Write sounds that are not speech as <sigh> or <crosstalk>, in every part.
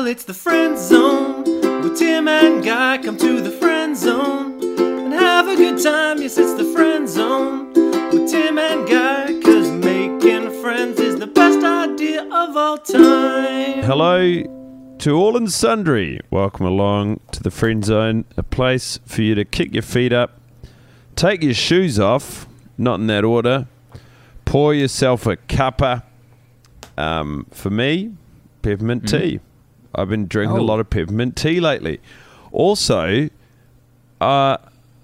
Well, it's the friend zone with Tim and Guy. Come to the friend zone and have a good time. Yes, it's the friend zone with Tim and Guy. Cause making friends is the best idea of all time. Hello to all and sundry. Welcome along to the Friend Zone, a place for you to kick your feet up, take your shoes off, not in that order, pour yourself a cuppa. Um, for me, peppermint tea. I've been drinking a Oh. lot of peppermint tea lately. Also, uh,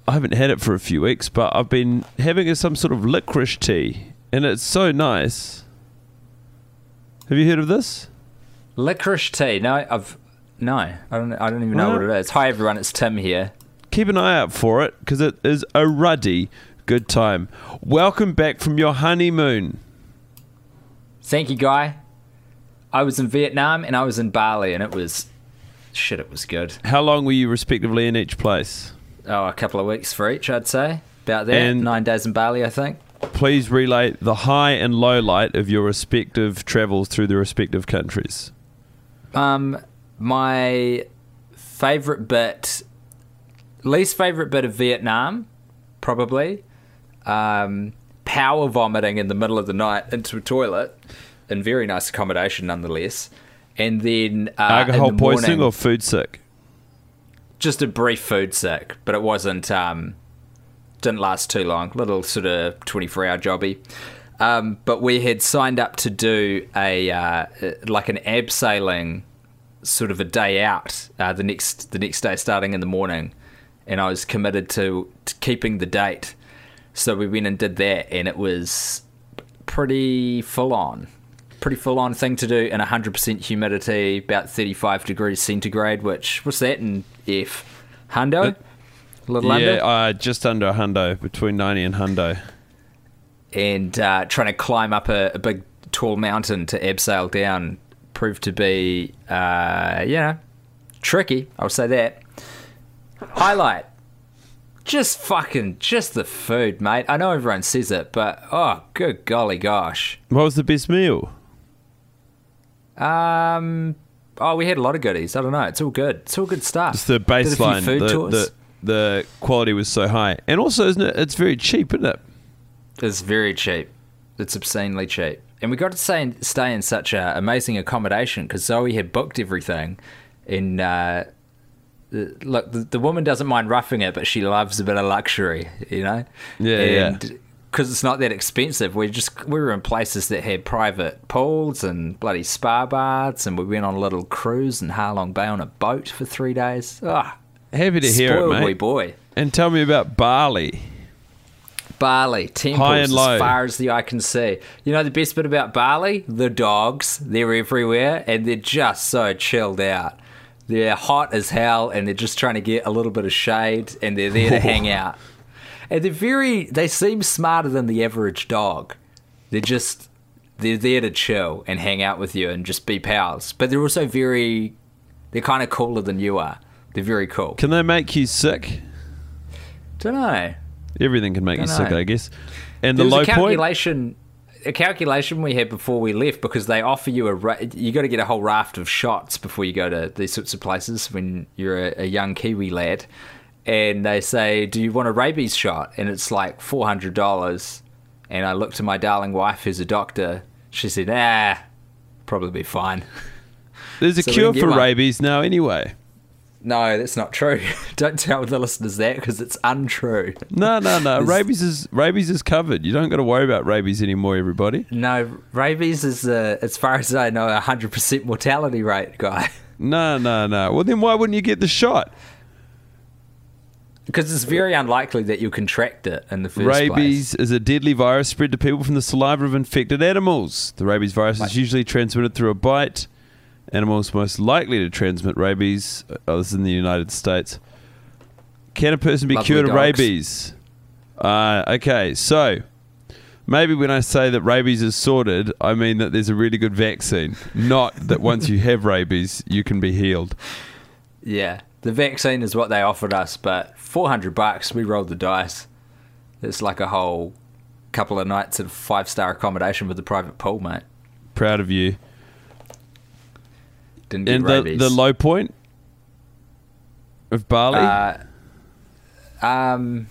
I haven't had it for a few weeks, but I've been having some sort of licorice tea, and it's so nice. Have you heard of this? Licorice tea. No, I've no. I don't. I don't even know What? what it is. Hi everyone, it's Tim here. keep an eye out for it because it is a ruddy good time. Welcome back from your honeymoon. Thank you, guy. I was in Vietnam and I was in Bali, and it was shit. It was good. How long were you respectively in each place? Oh, a couple of weeks for each, I'd say. About that. And- Nine days in Bali, I think. Please relay the high and low light of your respective travels through the respective countries. Um, my favorite bit, least favorite bit of Vietnam, probably, um, power vomiting in the middle of the night into a toilet in very nice accommodation, nonetheless. And then uh, Alcohol the poisoning or food sick? just a brief food sick, but it wasn't. Um, didn't last too long. Little sort of twenty four hour jobby. Um, but we had signed up to do a uh, like an abseiling sort of a day out uh, the next the next day starting in the morning, and I was committed to, to keeping the date. So we went and did that, and it was pretty full on. Pretty full on thing to do in 100% humidity, about 35 degrees centigrade, which, what's that in F? Hundo? A little yeah, under? uh, just under a hundo, between 90 and hundo. and uh, trying to climb up a, a big tall mountain to abseil down proved to be, uh, you know, tricky. I'll say that. Highlight. Just fucking, just the food, mate. I know everyone says it, but oh, good golly gosh. What was the best meal? Um, oh, we had a lot of goodies. I don't know. It's all good. It's all good stuff. Just the Did a few baseline. food The, tours. the, the quality was so high. And also, isn't it? It's very cheap, isn't it? It's very cheap. It's obscenely cheap. And we got to stay in, stay in such a amazing accommodation because Zoe had booked everything. In uh, the- look, the, the woman doesn't mind roughing it, but she loves a bit of luxury, you know. Yeah, yeah. Because it's not that expensive. We just we were in places that had private pools and bloody spa baths, and we went on a little cruise in Halong Bay on a boat for three days. Ah, Happy to hear it, mate. boy. And tell me about Bali. Bali, temples High and low. as far as the eye can see. You know the best bit about Bali? The dogs. They're everywhere and they're just so chilled out. They're hot as hell and they're just trying to get a little bit of shade and they're there to <laughs> hang out. And they're very they seem smarter than the average dog. They're just they're there to chill and hang out with you and just be pals. But they're also very they're kind of cooler than you are. They're very cool. Can they make you sick? Don't know. Everything can make you Dunno. sick, I guess. And There the low a point. calculation, a calculation we had before we left because they offer you a ra- you got to get a whole raft of shots before you go to these sorts of places when you're a, a young Kiwi lad, and they say, "Do you want a rabies shot?" And it's like four hundred dollars. And I looked to my darling wife, who's a doctor. She said, "Ah, probably be fine." <laughs> There's a So cure for one. rabies now, anyway. No, that's not true. <laughs> Don't tell the listeners that because it's untrue. No, no, no. <laughs> Rabies is rabies is covered. You don't got to worry about rabies anymore, everybody. No, rabies is, uh, as far as I know, a hundred percent mortality rate, guy. No, no, no. Well, then why wouldn't you get the shot? Because it's very unlikely that you'll contract it in the first rabies place. Rabies is a deadly virus spread to people from the saliva of infected animals. The rabies virus is usually transmitted through a bite. Animals most likely to transmit rabies, oh, this is in the United States. Can a person be Lovely cured of rabies? Uh, okay, so maybe when I say that rabies is sorted, I mean that there's a really good vaccine, not that once you <laughs> have rabies, you can be healed. Yeah, the vaccine is what they offered us, but four hundred bucks. We rolled the dice. It's like a whole couple of nights of five star accommodation with a private pool, mate. Proud of you. Didn't get And the, rabies. the low point of Bali? Uh, um,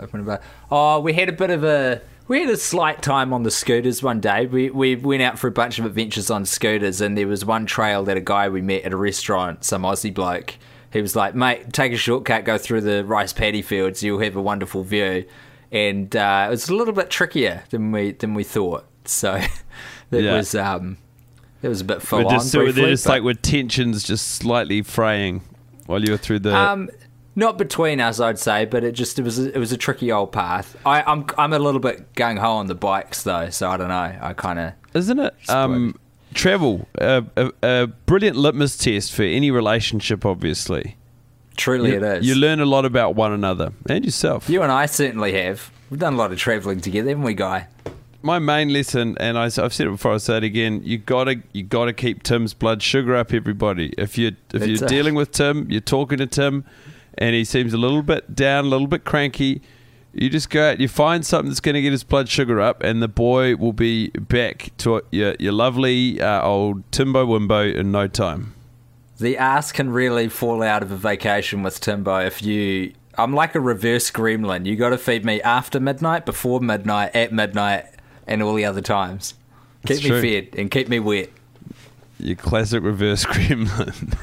open about. Oh, we had a bit of a we had a slight time on the scooters one day. We we went out for a bunch of adventures on scooters, and there was one trail that a guy we met at a restaurant, some Aussie bloke. He was like, "Mate, take a shortcut, go through the rice paddy fields. You'll have a wonderful view." And uh, it was a little bit trickier than we than we thought. So <laughs> it Yeah. was um, it was a bit full We're on. just, so they're just like with tensions just slightly fraying while you were through the. Um, not between us, I'd say, but it just it was a, it was a tricky old path. I, I'm I'm a little bit gung ho on the bikes though, so I don't know. I kind of Isn't it? Um, travel, a, a, a brilliant litmus test for any relationship, obviously. truly you, it is. You learn a lot about one another and yourself. You and I certainly have. We've done a lot of travelling together, haven't we, Guy? My main lesson, and I, have said it before, I'll say it again. You gotta, you gotta keep Tim's blood sugar up, everybody. If you, if you're a- dealing with Tim, you're talking to Tim, and he seems a little bit down, a little bit cranky. You just go out, you find something that's going to get his blood sugar up, and the boy will be back to your, your lovely uh, old Timbo Wimbo in no time. The ass can really fall out of a vacation with Timbo if you. I'm like a reverse gremlin. You got to feed me after midnight, before midnight, at midnight, and all the other times. Keep That's me true. fed and keep me wet. Your classic reverse <laughs> gremlin.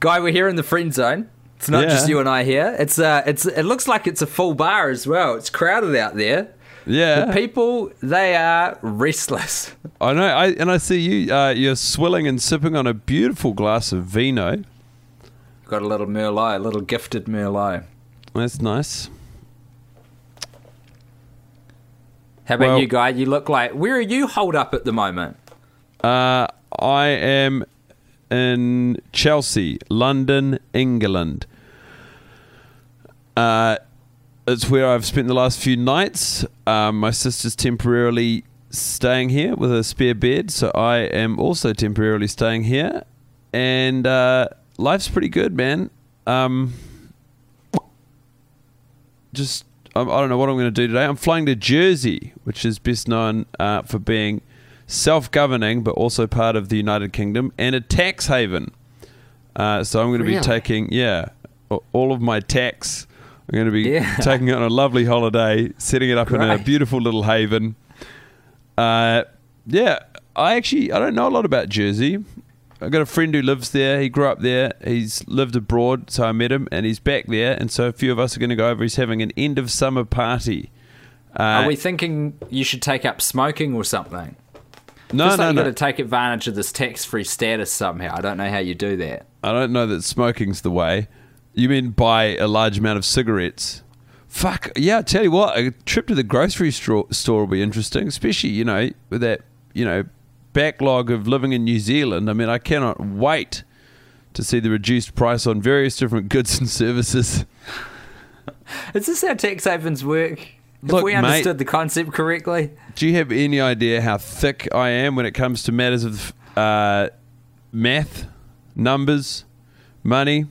Guy, we're here in the friend zone. It's not Yeah. just you and I here. It's uh, it's it looks like it's a full bar as well. It's crowded out there. yeah, The people they are restless. I know. I and I see you. Uh, you're swilling and sipping on a beautiful glass of vino. Got a little merlot, a little gifted merlot. That's nice. How about Well- you, Guy? You look like where are you holed up at the moment? Uh, I am in Chelsea, London, England. Uh, it's where I've spent the last few nights. Um, my sister's temporarily staying here with a spare bed, so I am also temporarily staying here. And uh, life's pretty good, man. Um, just I, I don't know what I'm going to do today. I'm flying to Jersey, which is best known uh, for being self-governing, but also part of the United Kingdom and a tax haven. Uh, so I'm going to be taking yeah all of my tax. I'm going to be Yeah. <laughs> taking it on a lovely holiday, setting it up in a beautiful little haven. Uh, yeah, I actually I don't know a lot about Jersey. I got a friend who lives there. He grew up there. He's lived abroad, so I met him, and he's back there. And so a few of us are going to go over. He's having an end of summer party. Uh, Are we thinking you should take up smoking or something? No, Just no, like you got to take advantage of this tax-free status somehow. I don't know how you do that. I don't know that smoking's the way. You mean buy a large amount of cigarettes? Fuck yeah! I tell you what, a trip to the grocery store, store will be interesting, especially you know with that you know backlog of living in New Zealand. I mean, I cannot wait to see the reduced price on various different <laughs> goods and services. Is this how tax havens work? If Look, we mate- understood the concept correctly, Do you have any idea how thick I am when it comes to matters of uh, math, numbers, money?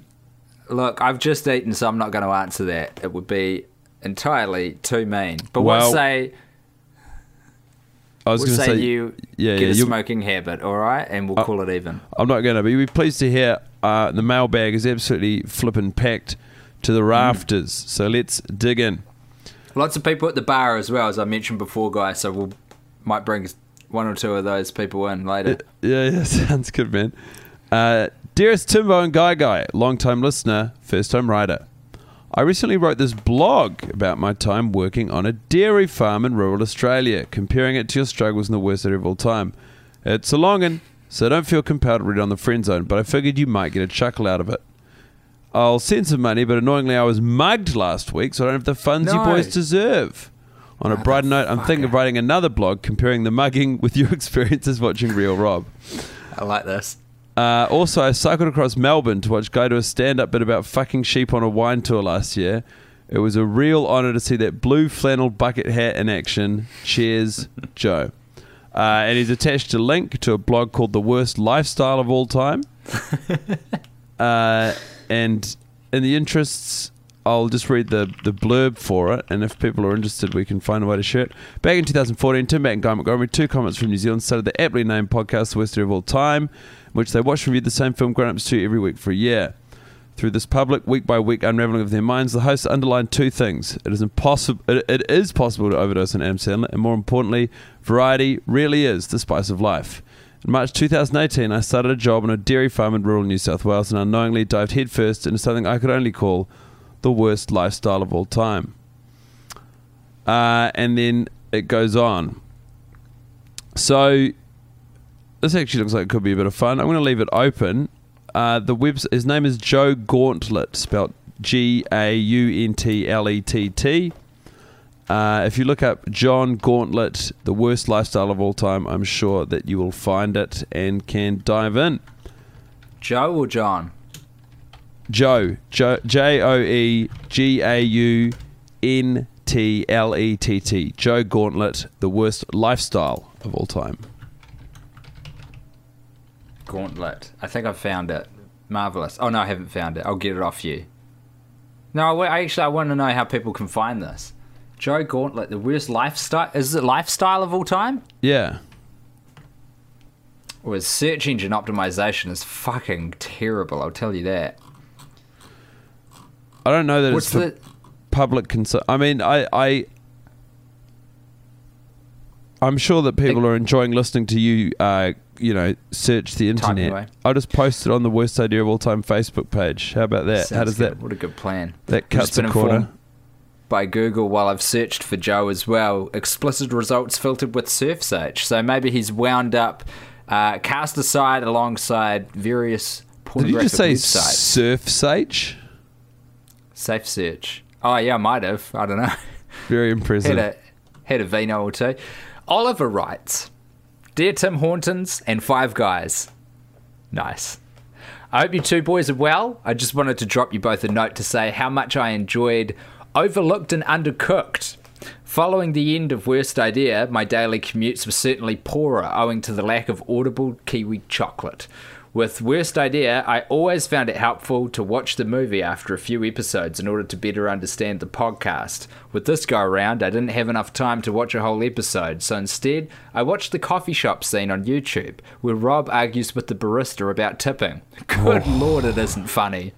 look, I've just eaten, so I'm not going to answer that. It would be entirely too mean. But Well, we'll say I was we'll going say, to say, you yeah, get yeah, a smoking habit, all right, and we'll Uh, call it even. I'm not going to be. We'll be pleased to hear uh, the mailbag is absolutely flipping packed to the rafters. So let's dig in. Lots of people at the bar as well, as I mentioned before, guys. So we'll might bring one or two of those people in later. Yeah, yeah, <laughs> sounds good, man. Uh, dearest Timbo and Guy Guy, long time listener, first time writer. I recently wrote this blog about my time working on a dairy farm in rural Australia, comparing it to your struggles in the worst area of all time. It's a long one, so don't feel compelled to read it on the friend zone, but I figured you might get a chuckle out of it. I'll send some money, but annoyingly, I was mugged last week, so I don't have the funds you No. boys deserve. On a brighter note, I'm thinking of writing another blog comparing the mugging with your <laughs> experiences watching Real Rob. I like this. Uh, also, I cycled across Melbourne to watch Guy do a stand up bit about fucking sheep on a wine tour last year. It was a real honour to see that blue flannel bucket hat in action. Cheers, <laughs> Joe. Uh, and he's attached a link to a blog called The Worst Lifestyle of All Time. <laughs> uh, and in the interests I'll just read the, the blurb for it, and if people are interested, we can find a way to share it. Back in 2014, Tim and Guy Montgomery, two comments from New Zealand, started the aptly named podcast, The Worst of All Time, which they watched and review the same film grown ups to every week for a year. Through this public, week by week unraveling of their minds, the hosts underlined two things. It is impossible. It, it is possible to overdose on Adam Sandler, and more importantly, variety really is the spice of life. In March 2018, I started a job on a dairy farm in rural New South Wales and unknowingly dived headfirst into something I could only call the worst lifestyle of all time. Uh, and then it goes on. So this actually looks like it could be a bit of fun. I'm going to leave it open. Uh, the webs- his name is Joe Gauntlett, spelled G A U N T L E T T. Uh, if you look up John Gauntlett, the worst lifestyle of all time, I'm sure that you will find it and can dive in. Joe or John? Joe, J O E G A U N T L E T T. Joe Gauntlett, the worst lifestyle of all time. Gauntlett. I think I've found it. Marvelous. Oh no, I haven't found it. I'll get it off you. No, I actually I want to know how people can find this. Joe Gauntlett, the worst lifestyle. Is it lifestyle of all time? Yeah. Or his search engine optimization is fucking terrible. I'll tell you that. I don't know that What's it's the? public concern. I mean, I, I, I'm sure that people are enjoying listening to you. Uh, you know, search the internet. I'll just post it on the worst idea of all time Facebook page. How about that? How does good. that What a good plan. that cuts a corner? informed By Google, while I've searched for Joe as well, explicit results filtered with Surf Search. So maybe he's wound up, uh, cast aside alongside various pornographic sites. Did you just say websites. surf sage? Safe search. Oh yeah, I might have. I don't know. <laughs> Very impressive. had a had a vino or two. Oliver writes, "Dear Tim Hortons and Five Guys, nice. I hope you two boys are well. I just wanted to drop you both a note to say how much I enjoyed Overlooked and Undercooked." Following the end of Worst Idea, my daily commutes were certainly poorer owing to the lack of audible kiwi chocolate. With Worst Idea, I always found it helpful to watch the movie after a few episodes in order to better understand the podcast. With this go around, I didn't have enough time to watch a whole episode, so instead, I watched the coffee shop scene on YouTube, where Rob argues with the barista about tipping. <laughs> Good oh. lord, it isn't funny.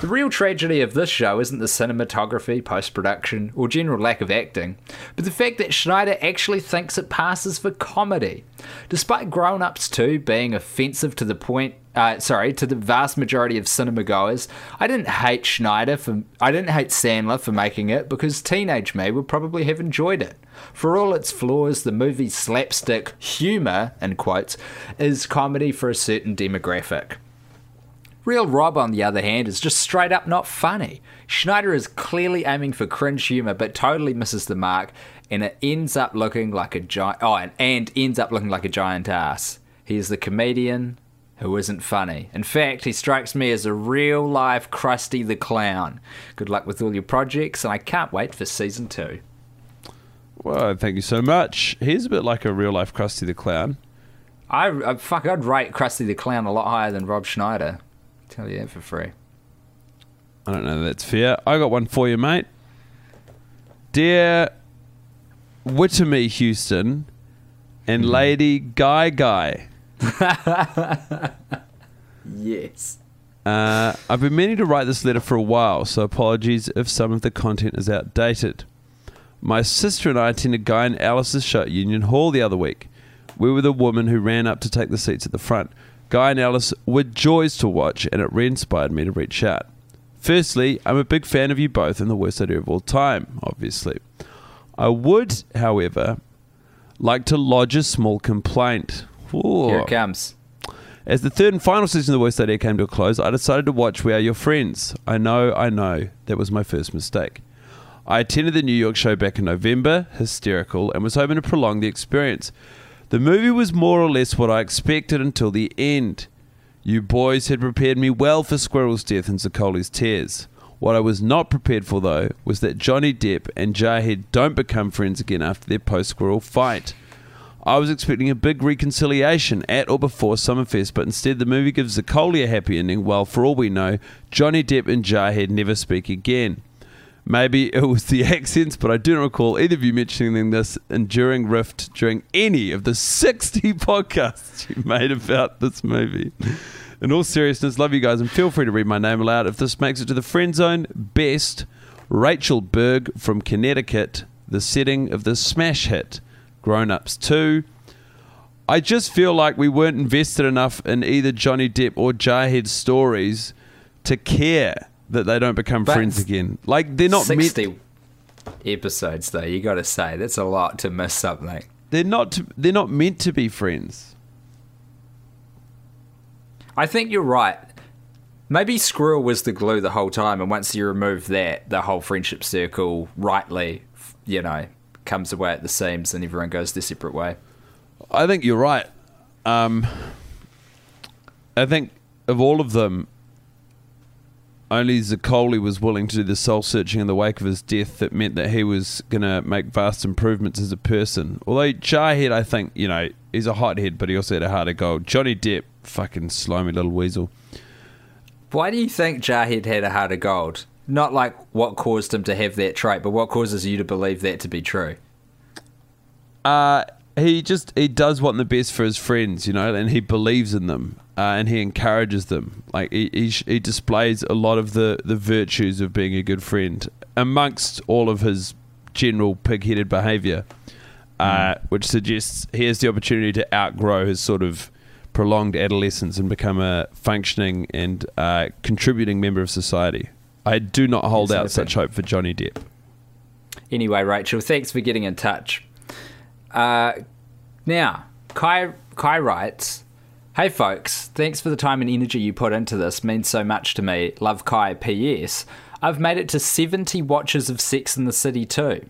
The real tragedy of this show isn't the cinematography, post production, or general lack of acting, but the fact that Schneider actually thinks it passes for comedy. Despite Grown Ups 2 being offensive to the point, uh, sorry, to the vast majority of cinema goers, I didn't hate Schneider for, I didn't hate Sandler for making it because teenage me would probably have enjoyed it. For all its flaws, the movie's slapstick humour, in quotes, is comedy for a certain demographic. Real Rob, on the other hand, is just straight up not funny. Schneider is clearly aiming for cringe humor, but totally misses the mark, and it ends up looking like a giant. Oh, and, and ends up looking like a giant ass. He is the comedian who isn't funny. In fact, he strikes me as a real life Krusty the Clown. Good luck with all your projects, and I can't wait for season two. Well, thank you so much. He's a bit like a real life Krusty the Clown. I, I fuck, I'd rate Krusty the Clown a lot higher than Rob Schneider. Tell you that for free. I don't know that's fair. I got one for you, mate. Dear Wittamy Houston and Lady Guy Guy. <laughs> Yes. Uh, I've been meaning to write this letter for a while, so apologies if some of the content is outdated. My sister and I attended Guy and Alice's show at Union Hall the other week. We were the woman who ran up to take the seats at the front. Guy and Alice were joys to watch, and it re inspired me to reach out. Firstly, I'm a big fan of you both and the worst idea of all time, obviously. I would, however, like to lodge a small complaint. Ooh. Here it comes. As the third and final season of The Worst Idea came to a close, I decided to watch We Are Your Friends. I know, I know, that was my first mistake. I attended the New York show back in November, hysterical, and was hoping to prolong the experience. The movie was more or less what I expected until the end. You boys had prepared me well for Squirrel's death and Zaccoli's tears. What I was not prepared for, though, was that Johnny Depp and Jarhead don't become friends again after their post Squirrel fight. I was expecting a big reconciliation at or before Summerfest, but instead the movie gives Zicoli a happy ending, while for all we know, Johnny Depp and Jarhead never speak again. Maybe it was the <laughs> accents, but I do not recall either of you mentioning this enduring rift during any of the <laughs> 60 podcasts you made about this movie. In all seriousness, love you guys and feel free to read my name aloud if this makes it to the friend zone. Best, Rachel Berg from Connecticut, the setting of the smash hit, Grown Ups 2. I just feel like we weren't invested enough in either Johnny Depp or Jarhead's stories to care that they don't become But friends again. Like they're not meant. 60 episodes, though, you got to say. That's a lot to miss something. They're not. To, they're not meant to be friends. I think you're right. Maybe Squirrel was the glue the whole time, and once you remove that, the whole friendship circle rightly, you know, comes away at the seams and everyone goes their separate way. I think you're right. Um, I think of all of them, only Zaccoli was willing to do the soul searching in the wake of his death that meant that he was going to make vast improvements as a person. Although Jarhead, I think, you know, he's a hothead, but he also had a heart of gold. Johnny Depp, fucking slimy little weasel. Why do you think Jarhead had a heart of gold? Not like what caused him to have that trait, but what causes you to believe that to be true? Uh, he just he does want the best for his friends, you know, and he believes in them uh, and he encourages them. Like he, he he displays a lot of the the virtues of being a good friend amongst all of his general pig-headed behaviour, uh, which suggests he has the opportunity to outgrow his sort of prolonged adolescence and become a functioning and uh, contributing member of society. I do not hold out such hope for Johnny Depp. Anyway, Rachel, thanks for getting in touch. Uh, now, Kai Kai writes, "Hey folks, thanks for the time and energy you put into this. Means so much to me. Love Kai. P.S. I've made it to seventy watches of Sex and the City 2.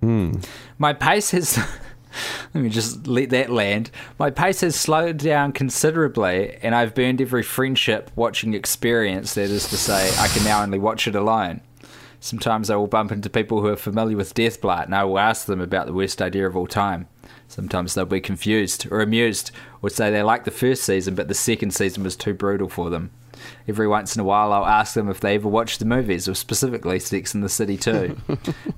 Hmm. My pace has." <laughs> Let me just let that land. My pace has slowed down considerably, and I've burned every friendship watching experience. That is to say, I can now only watch it alone. Sometimes I will bump into people who are familiar with Deathblight, and I will ask them about the worst idea of all time. Sometimes they'll be confused or amused, or say they like the first season, but the second season was too brutal for them. Every once in a while, I'll ask them if they ever watched the movies, or specifically Sex and the City 2.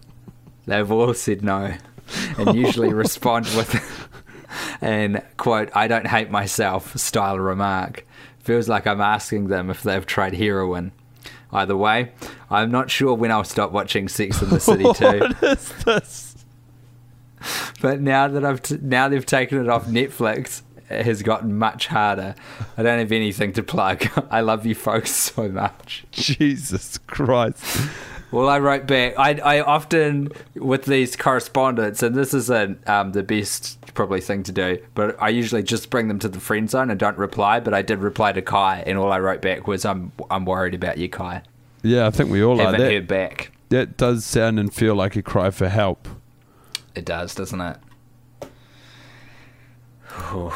<laughs> They've all said no, and usually <laughs> respond with an quote, I don't hate myself style remark. Feels like I'm asking them if they've tried heroin. Either way, I'm not sure when I'll stop watching Sex in the City <laughs> 2. What is this? <laughs> But now that I've t- now they've taken it off Netflix, it has gotten much harder. I don't have anything to plug. <laughs> I love you folks <laughs> so much. Jesus Christ. Well, I wrote back. I, I often with these correspondence, and this isn't um, the best probably thing to do, but I usually just bring them to the friend zone and don't reply. But I did reply to Kai, and all I wrote back was, "I'm I'm worried about you, Kai. Yeah, I think we all are. Haven't That, heard back." that does sound and feel like a cry for help. It does, doesn't it? <sighs>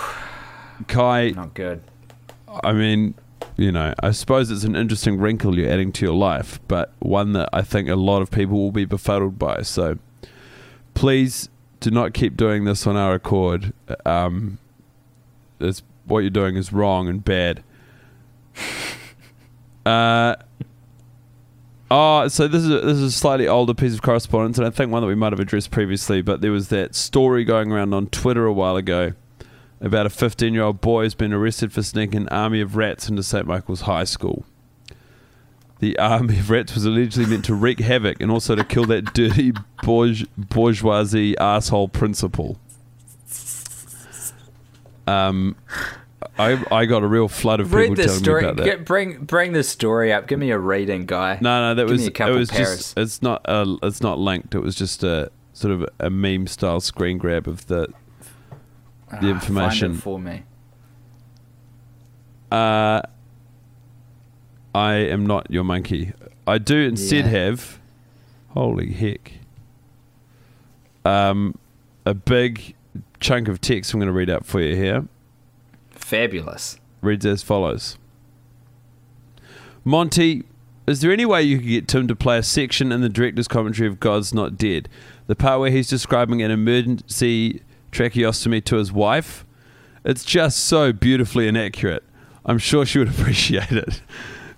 Kai, Not good. I mean, you know, I suppose it's an interesting wrinkle you're adding to your life, but one that I think a lot of people will be befuddled by. So please do not keep doing this on our accord. Um, it's, what you're doing is wrong and bad. <laughs> Uh, oh, so this is a, this is a slightly older piece of correspondence, and I think one that we might have addressed previously. But there was that story going around on Twitter a while ago about a 15 year old boy who's been arrested for sneaking an army of rats into St. Michael's High School. The <laughs> army of rats was allegedly meant to wreak havoc and also to kill that dirty bourge- bourgeoisie asshole principal. Um, I I got a real flood of people Read this telling story. me about that. Get, bring bring this story up. Give me a reading, guy. No, no, that Give was a it was paras. just it's not uh, it's not linked. It was just a sort of a meme style screen grab of the Ah, the information. Find it for me. Uh, I am not your monkey. I do instead Yeah. have, holy heck, um, a big chunk of text I'm going to read out for you here. Fabulous. Reads as follows Monty, Is there any way you could get Tim to play a section in the director's commentary of God's Not Dead? The part where he's describing an emergency tracheostomy to his wife? It's just so beautifully inaccurate. I'm sure she would <laughs> appreciate it.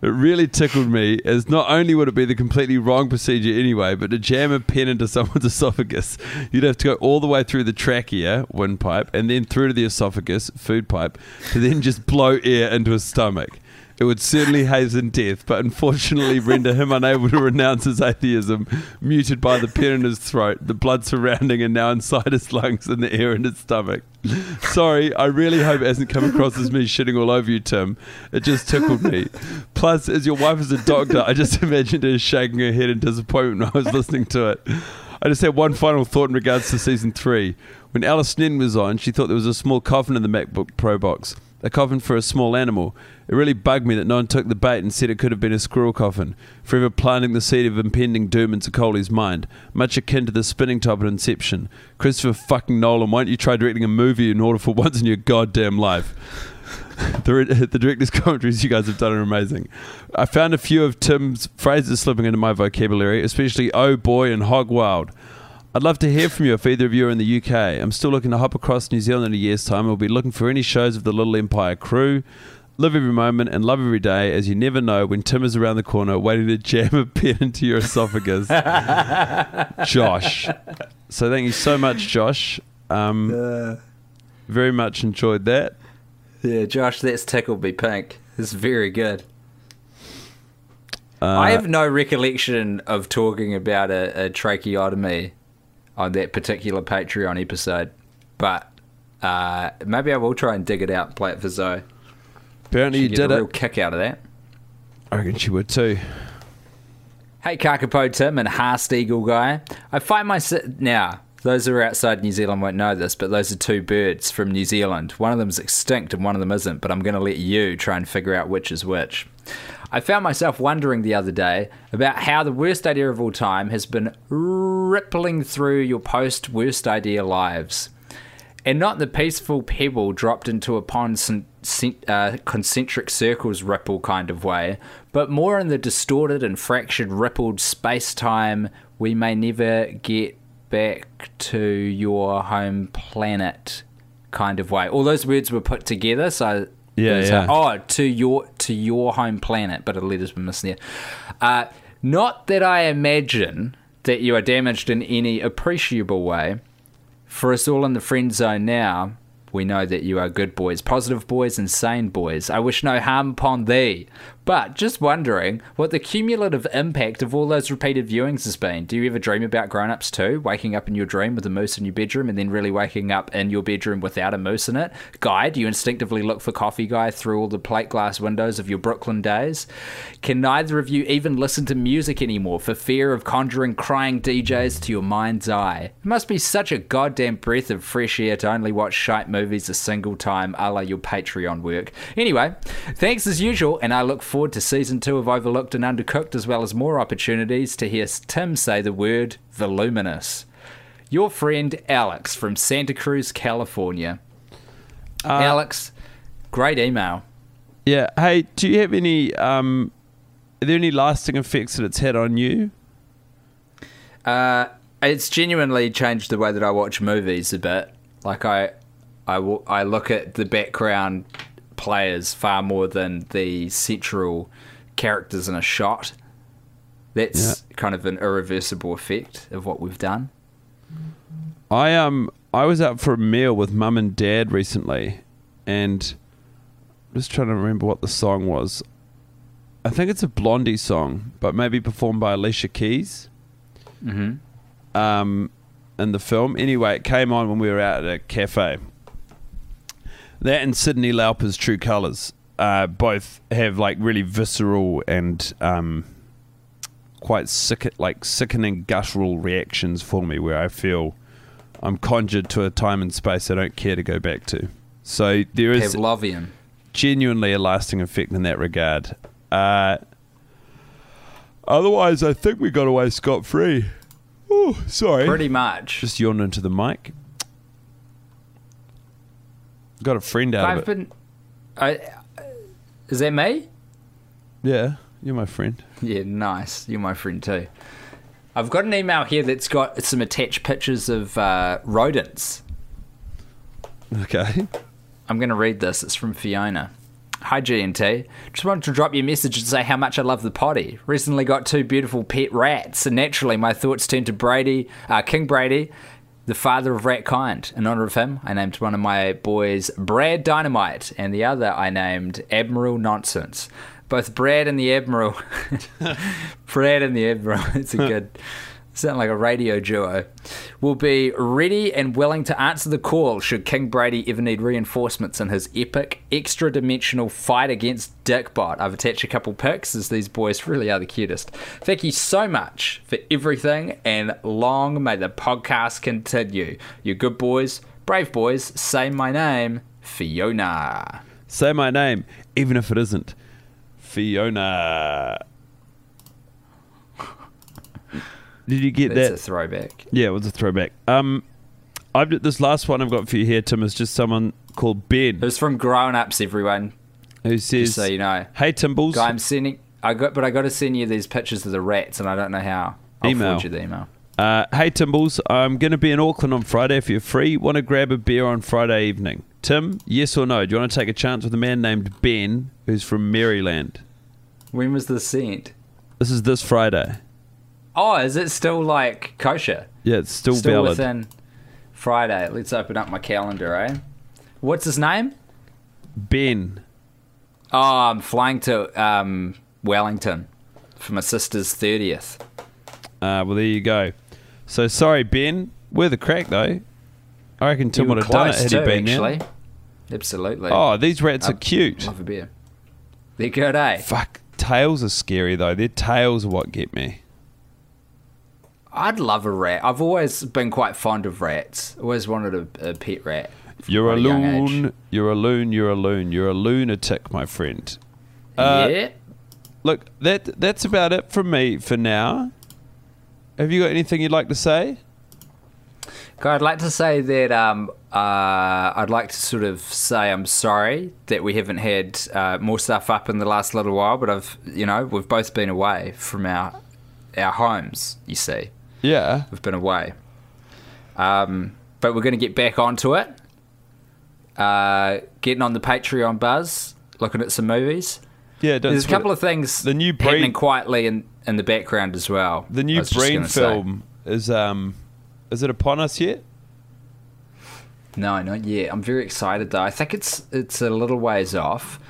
It really tickled me, as not only would it be the completely wrong procedure anyway, but to jam a pen into someone's <laughs> esophagus, you'd have to go all the way through the trachea, windpipe, and then through to the esophagus, food pipe, to then just blow air into his stomach. It would certainly hasten death, but unfortunately render him unable to renounce his atheism, muted by the pen in his throat, the blood surrounding and now inside his lungs and the air in his stomach. Sorry, I really hope it hasn't come across as me shitting all over you, Tim. It just tickled me. Plus, as your wife is a doctor, I just imagined her shaking her head in disappointment when I was listening to it. I just had one final thought in regards to season three. When Alice Snedden was on, she thought there was a small coffin in the MacBook Pro box a coffin for a small animal. It really bugged me that no one took the bait and said it could have been a squirrel coffin, forever planting the seed of impending doom into Coley's mind, much akin to the spinning top in Inception. Christopher fucking Nolan, why don't you try directing a movie in order for once in your goddamn life? <laughs> the, the director's <laughs> commentaries you guys have done are amazing. I found a few of Tim's phrases slipping into my vocabulary, especially oh boy and hog wild. I'd love to hear from you if either of you are in the UK. I'm still looking to hop across New Zealand in a year's time. I'll be looking for any shows of the Little Empire crew. Live every moment and love every day, as you never know when Tim is around the corner waiting to jam a pen <laughs> into your esophagus. <laughs> Josh. So thank you so much, Josh. Um, Uh, very much enjoyed that. yeah, Josh, that's tickled me pink. It's very good. Uh, I have no recollection of talking about a, a tracheotomy on that particular Patreon episode, but uh, maybe I will try and dig it out and play it for Zoe. apparently you did a real it. kick out of that. I reckon she would too. Hey, Kakapo Tim and Haast Eagle Guy. I find myself. Now, those who are outside New Zealand won't know this, but those are two birds from New Zealand. One of them's extinct and one of them isn't, but I'm going to let you try and figure out which is which. I found myself wondering the other day about how the worst idea of all time has been rippling through your post worst idea lives. And not the peaceful pebble dropped into a pond uh, concentric circles ripple kind of way, but more in the distorted and fractured rippled space time we may never get back to your home planet kind of way. All those words were put together, so Yeah, yeah. like, oh, to your to your home planet, but a letter's been missing there. Uh, not that I imagine that you are damaged in any appreciable way. For us all in the friend zone now, we know that you are good boys, positive boys, and sane boys. I wish no harm upon thee. But just wondering what the cumulative impact of all those repeated viewings has been. Do you ever dream about grown ups too? Waking up in your dream with a moose in your bedroom and then really waking up in your bedroom without a moose in it? Guy, do you instinctively look for Coffee Guy through all the plate glass windows of your Brooklyn days? Can neither of you even listen to music anymore for fear of conjuring crying DJs to your mind's eye? It must be such a goddamn breath of fresh air to only watch shite movies a single time, a la your Patreon work. Anyway, thanks as usual, and I look forward to season two of Overlooked and Undercooked, as well as more opportunities to hear Tim say the word voluminous. Your friend Alex from Santa Cruz, California. Alex, great email. Yeah. Hey, do you have any? Um, are there any lasting effects that it's had on you? Uh, it's genuinely changed the way that I watch movies a bit. Like I, I, I look at the background players far more than the central characters in a shot. That's kind of an irreversible effect of what we've done. I um I was out for a meal with mum and dad recently, and I'm just trying to remember what the song was. I think it's a Blondie song, but maybe performed by Alicia Keys. Mm-hmm. um, in the film. Anyway, it came on when we were out at a cafe. That and Cyndi Lauper's True Colors uh, both have like really visceral and um, quite sick, like sickening guttural reactions for me, where I feel I'm conjured to a time and space I don't care to go back to. So there is Pavlovian. genuinely a lasting effect in that regard. Uh, otherwise, I think we got away scot free. Oh, sorry. Pretty much. Just yawned into the mic. Got a friend out I've of it. been. I, is that me? Yeah. You're my friend. Yeah, nice. You're my friend too. I've got an email here that's got some attached pictures of uh, rodents. Okay. I'm going to read this. It's from Fiona. Hi GNT. Just wanted to drop you a message and say how much I love the potty. Recently got two beautiful pet rats, and naturally my thoughts turned to Brady, uh, King Brady, the father of rat kind. In honor of him, I named one of my boys Brad Dynamite, and the other I named Admiral Nonsense. Both Brad and the Admiral, <laughs> Brad and the Admiral. <laughs> It's a good. Sound like a radio duo. Will be ready and willing to answer the call should King Brady ever need reinforcements in his epic, extra dimensional fight against Dickbot. I've attached a couple pics as these boys really are the cutest. Thank you so much for everything and long may the podcast continue. You good boys, brave boys, say my name, Fiona. Say my name, even if it isn't Fiona. Did you get that? That's that? a throwback. Yeah, it was a throwback. Um, I've this last one I've got for you here, Tim, is just someone called Ben It was from Grown Ups, everyone. who says, so you know. "Hey Timbles, I'm sending. I got, but I got to send you these pictures of the rats, and I don't know how. I'll Email. forward you the email. uh, hey Timbles, I'm going to be in Auckland on Friday. If you're free, want to grab a beer on Friday evening? Tim, yes or no? Do you want to take a chance with a man named Ben who's from Maryland? When was this sent? This is this Friday. Oh, is it still like kosher? Yeah, it's still, valid. Still valid. within Friday. Let's open up my calendar, eh? What's his name? Ben. Oh, I'm flying to um, Wellington for my sister's 30th. Uh, well, there you go. So sorry, Ben. We're the crack though. I reckon Tim would have done it had too, he been there. Absolutely. Oh, these rats are Um, cute. Love a beer. They're good, eh? Fuck, tails are scary though. Their tails are what get me. I'd love a rat. I've always been quite fond of rats. Always wanted a, a pet rat. You're a quite young age. loon. You're a loon. You're a loon. You're a lunatic, my friend. Uh, yeah. Look, that that's about it from me for now. Have you got anything you'd like to say? God, I'd like to say that um, uh, I'd like to sort of say I'm sorry that we haven't had uh, more stuff up in the last little while, but I've, you know, we've both been away from our our homes. You see, Yeah. we've been away, um, but we're going to get back onto it. Uh, getting on the Patreon buzz, looking at some movies. Yeah. There's a couple it. of things The new happening quietly in, in the background as well. the new Breen gonna say. film is um, is it upon us yet? No, not yet. I'm very excited though. I think it's it's a little ways off.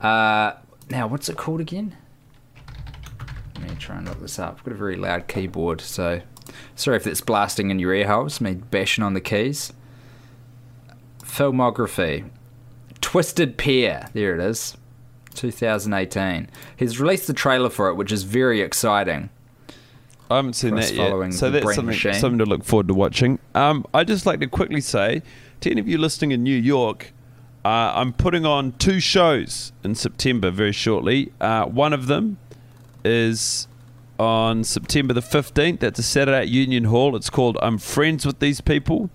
Uh, now, what's it called again? Let me try and look this up. I've got a very loud keyboard, so sorry if that's blasting in your ear holes. Me bashing on the keys. Filmography: Twisted Pair. There it is. 2018. He's released the trailer for it, which is very exciting. I haven't seen that yet, following so that's something, something to look forward to watching. Um, I'd just like to quickly say to any of you listening in New York, uh, I'm putting on two shows in September very shortly. Uh, one of them is on September the 15th. That's a Saturday at Union Hall. It's called I'm Friends with These People.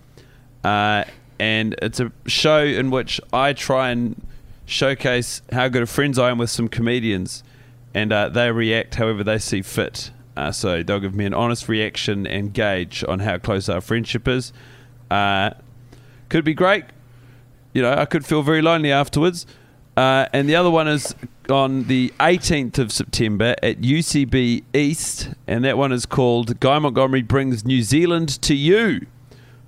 Uh, and it's a show in which I try and showcase how good of friends I am with some comedians. And uh, they react however they see fit. Uh, so they'll give me an honest reaction and gauge on how close our friendship is. Uh, could be great. You know, I could feel very lonely afterwards. Uh, and the other one is on the 18th of September at UCB East, and that one is called Guy Montgomery Brings New Zealand to You.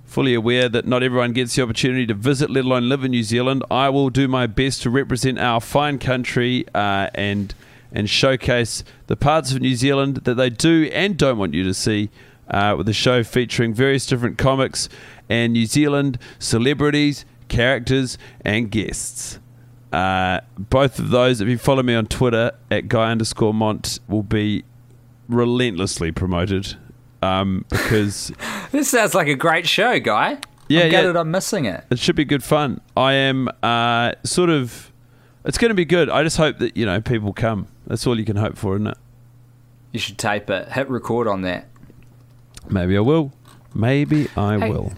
Fully aware that not everyone gets the opportunity to visit, let alone live in New Zealand, I will do my best to represent our fine country uh, and and showcase the parts of New Zealand that they do and don't want you to see. Uh, with a show featuring various different comics and New Zealand celebrities, characters, and guests. Uh, both of those, if you follow me on Twitter at guy underscore mont, will be relentlessly promoted um, because <laughs> This sounds like a great show, guy. Yeah, I'm yeah. gutted I'm missing it. it should be good fun. I am uh, sort of. It's going to be good. I just hope that you know people come. That's all you can hope for, isn't it? You should tape it. Hit record on that. Maybe I will. Maybe I Hey. will.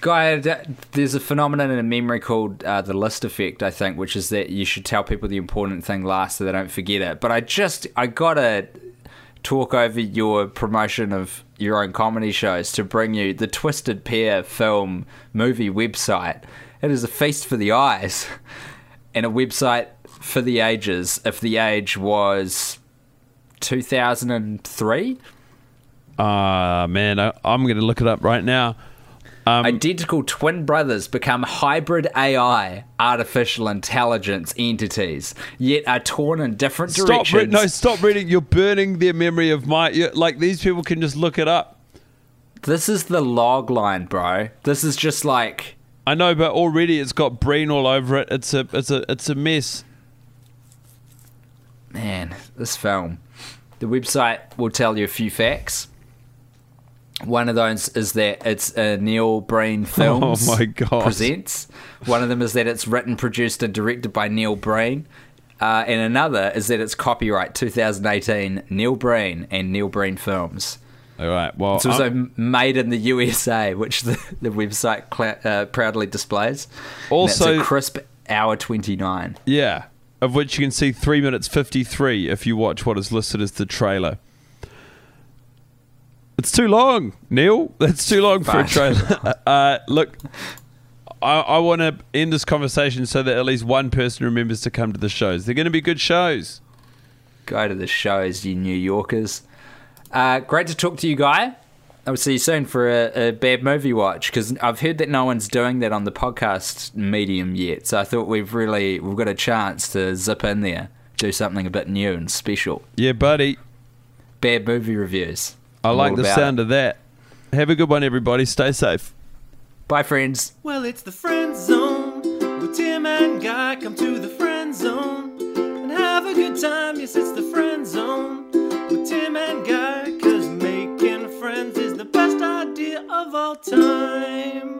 Guy, there's a phenomenon in memory called uh, the list effect, I think, which is that you should tell people the important thing last so they don't forget it. But I just, I gotta talk over your promotion of your own comedy shows to bring you the Twisted Pair film movie website. It is a feast for the eyes <laughs> and a website for the ages. If the age was 2003. Ah, uh, man, I, I'm going to look it up right now. Um, Identical twin brothers become hybrid AI, artificial intelligence entities, yet are torn in different stop directions. Re- no, stop reading. You're burning their memory of my. Like these people can just look it up. This is the log line, bro. This is just like. I know, but already it's got Breen all over it. It's a, it's a, it's a mess. Man, this film. The website will tell you a few facts. One of those is that it's a Neil Breen <laughs> Films oh my God. presents. One of them is that it's written, produced, and directed by Neil Breen. Uh, and another is that it's copyright 2018 Neil Breen and Neil Breen Films. All right. Well, it's also I'm, made in the USA, which the, the website cl- uh, proudly displays. Also, a crisp hour 29. Yeah, of which you can see three minutes 53 if you watch what is listed as the trailer. It's too long, Neil. That's too long for a trailer. uh, look, I, I want to end this conversation so that at least one person remembers to come to the shows. They're going to be good shows. Go to the shows, you New Yorkers. Uh, great to talk to you, Guy. I'll see you soon for a, a bad movie watch because I've heard that no one's doing that on the podcast medium yet. So I thought we've really we've got a chance to zip in there, do something a bit new and special. Yeah, buddy. Bad movie reviews. I like the sound it. of that. Have a good one, everybody. Stay safe. Bye, friends. Well, it's the friend zone with Tim and Guy. Come to the friend zone and have a good time. Yes, it's the friend zone with Tim and Guy. Cause making friends is the best idea of all time.